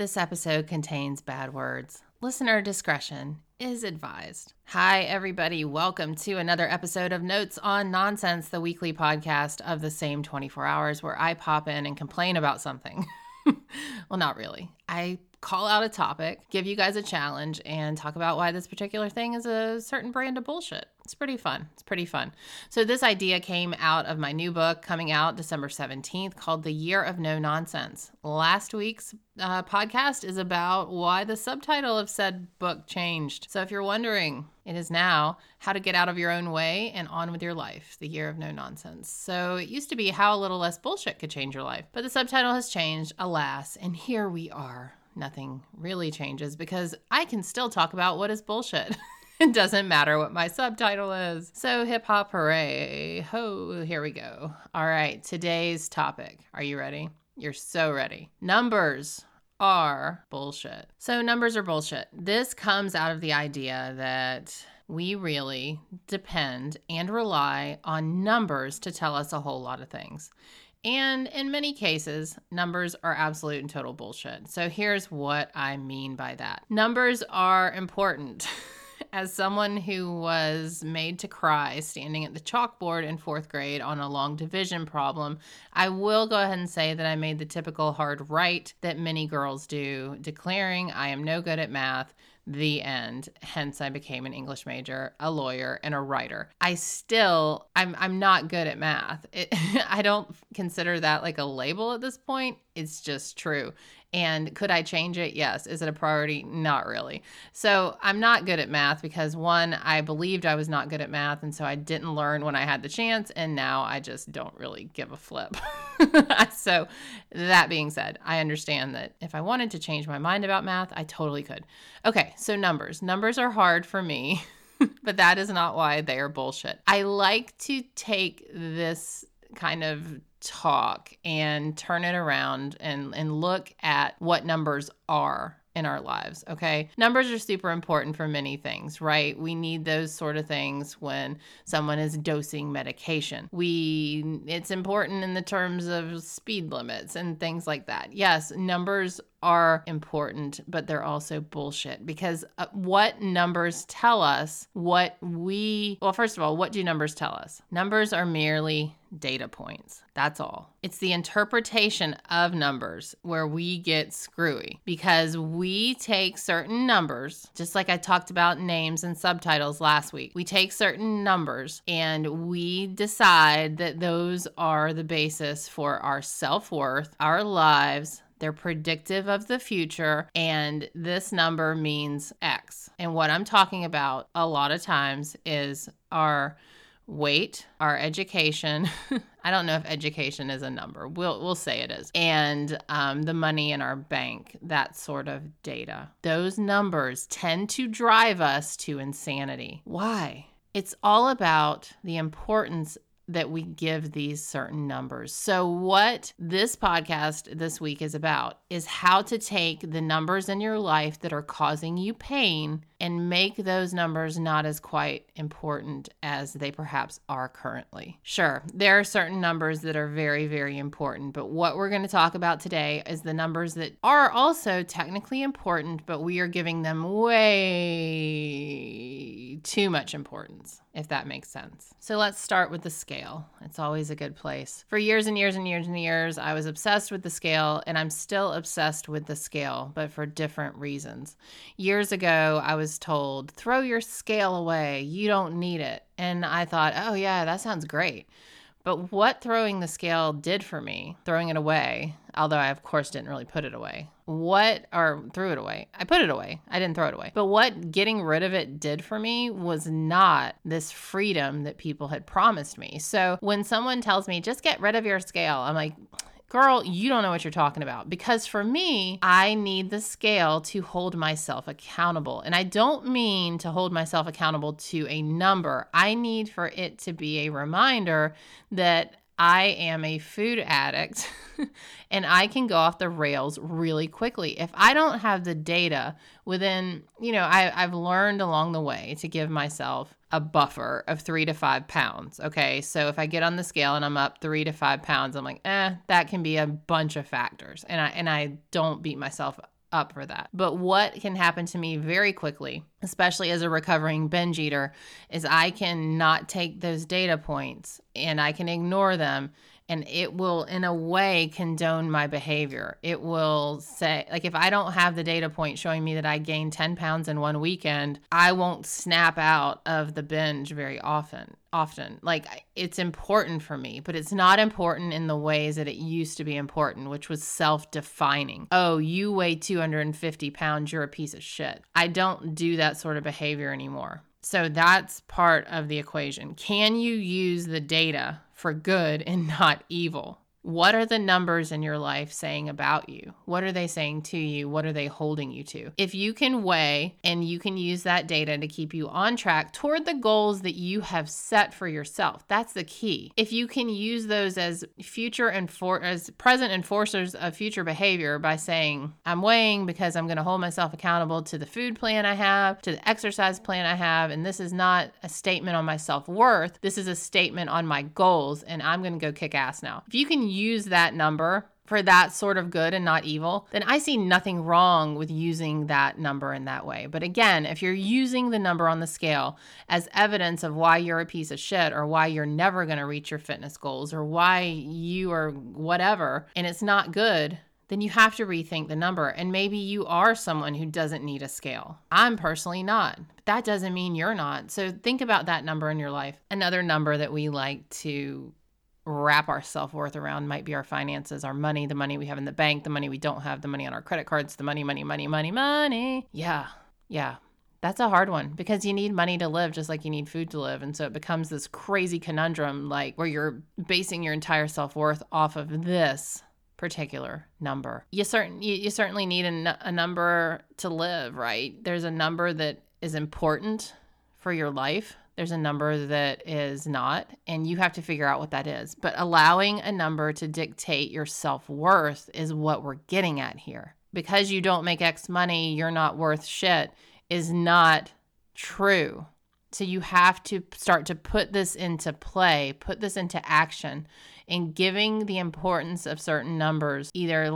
This episode contains bad words. Listener discretion is advised. Hi, everybody. Welcome to another episode of Notes on Nonsense, the weekly podcast of the same 24 hours where I pop in and complain about something. well, not really. I call out a topic, give you guys a challenge, and talk about why this particular thing is a certain brand of bullshit. It's pretty fun. It's pretty fun. So, this idea came out of my new book coming out December 17th called The Year of No Nonsense. Last week's uh, podcast is about why the subtitle of said book changed. So, if you're wondering, it is now How to Get Out of Your Own Way and On with Your Life, The Year of No Nonsense. So, it used to be How a Little Less Bullshit Could Change Your Life, but the subtitle has changed, alas, and here we are nothing really changes because I can still talk about what is bullshit. it doesn't matter what my subtitle is. So, hip hop hooray. Ho, here we go. All right, today's topic. Are you ready? You're so ready. Numbers are bullshit. So, numbers are bullshit. This comes out of the idea that we really depend and rely on numbers to tell us a whole lot of things. And in many cases, numbers are absolute and total bullshit. So here's what I mean by that numbers are important. As someone who was made to cry standing at the chalkboard in fourth grade on a long division problem, I will go ahead and say that I made the typical hard right that many girls do, declaring I am no good at math the end. Hence, I became an English major, a lawyer, and a writer. I still, I'm, I'm not good at math. It, I don't consider that like a label at this point. It's just true. And could I change it? Yes. Is it a priority? Not really. So I'm not good at math because one, I believed I was not good at math. And so I didn't learn when I had the chance. And now I just don't really give a flip. so that being said, I understand that if I wanted to change my mind about math, I totally could. Okay. So numbers. Numbers are hard for me. but that is not why they are bullshit. I like to take this kind of talk and turn it around and and look at what numbers are in our lives, okay? Numbers are super important for many things, right? We need those sort of things when someone is dosing medication. We it's important in the terms of speed limits and things like that. Yes, numbers are important, but they're also bullshit because uh, what numbers tell us what we, well, first of all, what do numbers tell us? Numbers are merely data points. That's all. It's the interpretation of numbers where we get screwy because we take certain numbers, just like I talked about names and subtitles last week. We take certain numbers and we decide that those are the basis for our self worth, our lives, they're predictive of the future, and this number means X. And what I'm talking about a lot of times is our weight, our education. I don't know if education is a number. We'll we'll say it is, and um, the money in our bank. That sort of data. Those numbers tend to drive us to insanity. Why? It's all about the importance that we give these certain numbers. So, what this podcast this week is about is how to take the numbers in your life that are causing you pain and make those numbers not as quite important as they perhaps are currently. Sure, there are certain numbers that are very, very important, but what we're going to talk about today is the numbers that are also technically important, but we are giving them way too much importance, if that makes sense. So let's start with the scale. It's always a good place. For years and years and years and years, I was obsessed with the scale, and I'm still obsessed with the scale, but for different reasons. Years ago, I was told, throw your scale away. You don't need it. And I thought, oh, yeah, that sounds great. But what throwing the scale did for me, throwing it away, although I, of course, didn't really put it away, what, or threw it away, I put it away. I didn't throw it away. But what getting rid of it did for me was not this freedom that people had promised me. So when someone tells me, just get rid of your scale, I'm like, Girl, you don't know what you're talking about. Because for me, I need the scale to hold myself accountable. And I don't mean to hold myself accountable to a number, I need for it to be a reminder that I am a food addict and I can go off the rails really quickly. If I don't have the data within, you know, I, I've learned along the way to give myself a buffer of three to five pounds. Okay. So if I get on the scale and I'm up three to five pounds, I'm like, eh, that can be a bunch of factors. And I and I don't beat myself up for that. But what can happen to me very quickly, especially as a recovering binge eater, is I can not take those data points and I can ignore them and it will in a way condone my behavior. It will say like if i don't have the data point showing me that i gained 10 pounds in one weekend i won't snap out of the binge very often often. Like it's important for me but it's not important in the ways that it used to be important which was self-defining. Oh you weigh 250 pounds you're a piece of shit. I don't do that sort of behavior anymore. So that's part of the equation. Can you use the data for good and not evil. What are the numbers in your life saying about you? What are they saying to you? What are they holding you to? If you can weigh and you can use that data to keep you on track toward the goals that you have set for yourself, that's the key. If you can use those as future and for as present enforcers of future behavior by saying, I'm weighing because I'm going to hold myself accountable to the food plan I have, to the exercise plan I have, and this is not a statement on my self-worth. This is a statement on my goals and I'm going to go kick ass now. If you can use that number for that sort of good and not evil, then I see nothing wrong with using that number in that way. But again, if you're using the number on the scale as evidence of why you're a piece of shit or why you're never going to reach your fitness goals or why you are whatever, and it's not good, then you have to rethink the number. And maybe you are someone who doesn't need a scale. I'm personally not. But that doesn't mean you're not. So think about that number in your life. Another number that we like to wrap our self worth around might be our finances, our money, the money we have in the bank, the money we don't have, the money on our credit cards, the money, money, money, money, money. Yeah, yeah. That's a hard one because you need money to live just like you need food to live. And so it becomes this crazy conundrum like where you're basing your entire self worth off of this particular number. You, certain, you, you certainly need a, a number to live, right? There's a number that is important for your life there's a number that is not, and you have to figure out what that is. But allowing a number to dictate your self worth is what we're getting at here. Because you don't make X money, you're not worth shit is not true. So you have to start to put this into play, put this into action, in giving the importance of certain numbers either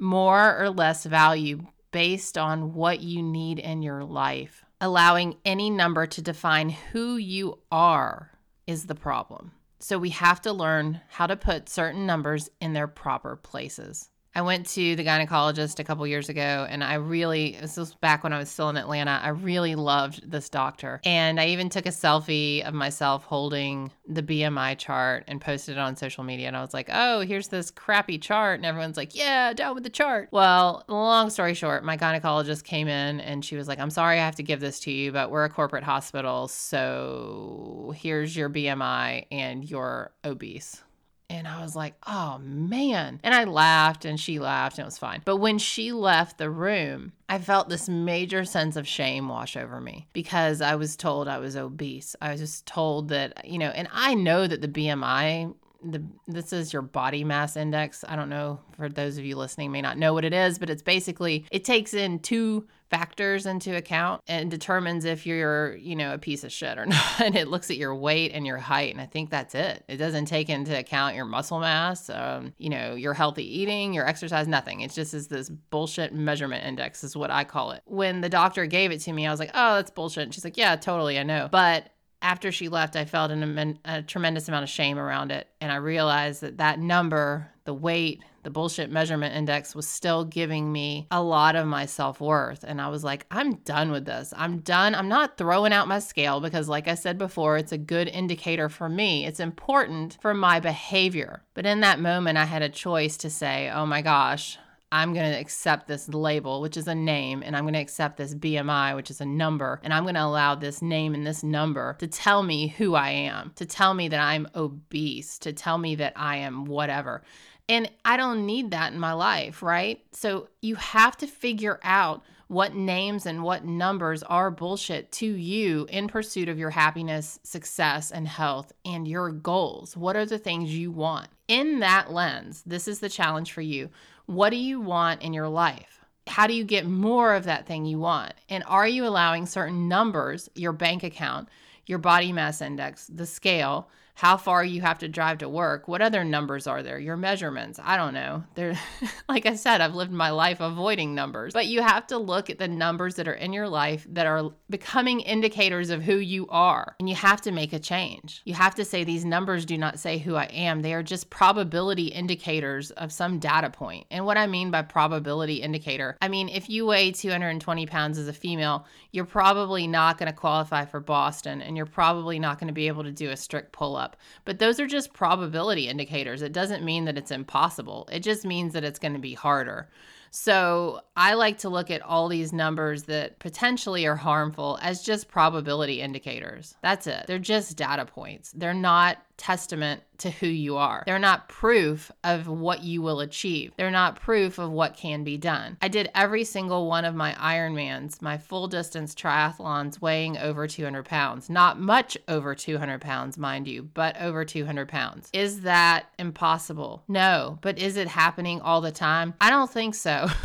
more or less value based on what you need in your life allowing any number to define who you are is the problem. So we have to learn how to put certain numbers in their proper places. I went to the gynecologist a couple years ago, and I really, this was back when I was still in Atlanta, I really loved this doctor. And I even took a selfie of myself holding the BMI chart and posted it on social media. And I was like, oh, here's this crappy chart. And everyone's like, yeah, down with the chart. Well, long story short, my gynecologist came in and she was like, I'm sorry I have to give this to you, but we're a corporate hospital. So here's your BMI and you're obese. And I was like, oh man. And I laughed and she laughed and it was fine. But when she left the room, I felt this major sense of shame wash over me because I was told I was obese. I was just told that, you know, and I know that the BMI the this is your body mass index. I don't know for those of you listening may not know what it is, but it's basically it takes in two factors into account and determines if you're, you know, a piece of shit or not. And it looks at your weight and your height and I think that's it. It doesn't take into account your muscle mass, um, you know, your healthy eating, your exercise, nothing. It just is this bullshit measurement index is what I call it. When the doctor gave it to me, I was like, "Oh, that's bullshit." And she's like, "Yeah, totally, I know." But after she left, I felt an, a tremendous amount of shame around it. And I realized that that number, the weight, the bullshit measurement index was still giving me a lot of my self worth. And I was like, I'm done with this. I'm done. I'm not throwing out my scale because, like I said before, it's a good indicator for me. It's important for my behavior. But in that moment, I had a choice to say, oh my gosh, I'm going to accept this label, which is a name, and I'm going to accept this BMI, which is a number, and I'm going to allow this name and this number to tell me who I am, to tell me that I'm obese, to tell me that I am whatever. And I don't need that in my life, right? So you have to figure out what names and what numbers are bullshit to you in pursuit of your happiness, success, and health and your goals. What are the things you want? In that lens, this is the challenge for you. What do you want in your life? How do you get more of that thing you want? And are you allowing certain numbers, your bank account, your body mass index, the scale, how far you have to drive to work. What other numbers are there? Your measurements. I don't know. They're like I said, I've lived my life avoiding numbers. But you have to look at the numbers that are in your life that are becoming indicators of who you are. And you have to make a change. You have to say these numbers do not say who I am. They are just probability indicators of some data point. And what I mean by probability indicator, I mean if you weigh 220 pounds as a female, you're probably not going to qualify for Boston and you're probably not going to be able to do a strict pull up. But those are just probability indicators. It doesn't mean that it's impossible, it just means that it's going to be harder. So I like to look at all these numbers that potentially are harmful as just probability indicators. That's it. They're just data points. They're not testament to who you are. They're not proof of what you will achieve. They're not proof of what can be done. I did every single one of my Ironmans, my full distance triathlons weighing over 200 pounds. Not much over 200 pounds, mind you, but over 200 pounds. Is that impossible? No. But is it happening all the time? I don't think so.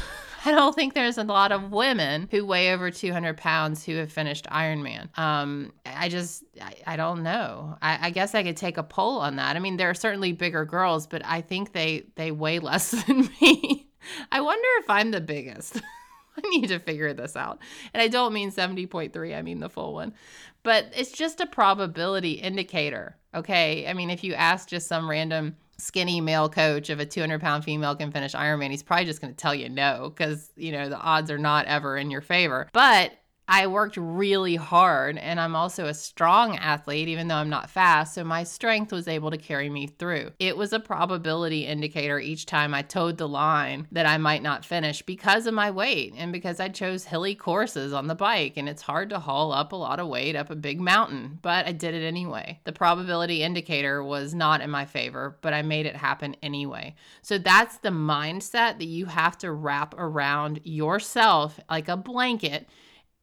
I don't think there's a lot of women who weigh over 200 pounds who have finished Ironman. Um, I just, I, I don't know. I, I, guess I could take a poll on that. I mean, there are certainly bigger girls, but I think they they weigh less than me. I wonder if I'm the biggest. I need to figure this out. And I don't mean 70.3, I mean the full one. But it's just a probability indicator. Okay. I mean, if you ask just some random skinny male coach of a 200 pound female can finish Ironman, he's probably just going to tell you no because, you know, the odds are not ever in your favor. But I worked really hard and I'm also a strong athlete, even though I'm not fast. So my strength was able to carry me through. It was a probability indicator each time I toed the line that I might not finish because of my weight and because I chose hilly courses on the bike. And it's hard to haul up a lot of weight up a big mountain, but I did it anyway. The probability indicator was not in my favor, but I made it happen anyway. So that's the mindset that you have to wrap around yourself like a blanket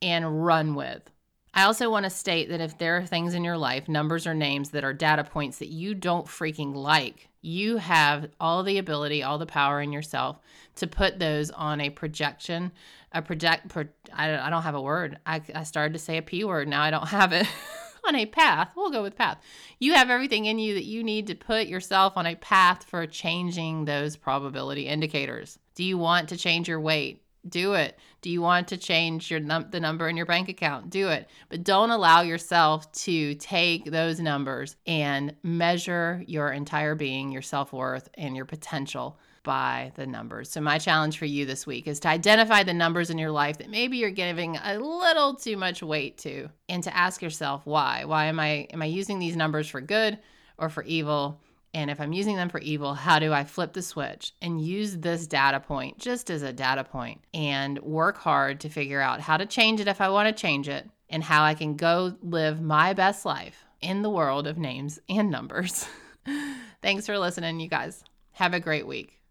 and run with. I also want to state that if there are things in your life, numbers or names that are data points that you don't freaking like, you have all the ability, all the power in yourself to put those on a projection, a project. Pro, I, I don't have a word. I, I started to say a P word. Now I don't have it. on a path. We'll go with path. You have everything in you that you need to put yourself on a path for changing those probability indicators. Do you want to change your weight? Do it. Do you want to change your num- the number in your bank account? Do it. But don't allow yourself to take those numbers and measure your entire being, your self-worth and your potential by the numbers. So my challenge for you this week is to identify the numbers in your life that maybe you're giving a little too much weight to and to ask yourself why. Why am I am I using these numbers for good or for evil? And if I'm using them for evil, how do I flip the switch and use this data point just as a data point and work hard to figure out how to change it if I want to change it and how I can go live my best life in the world of names and numbers. Thanks for listening, you guys. Have a great week.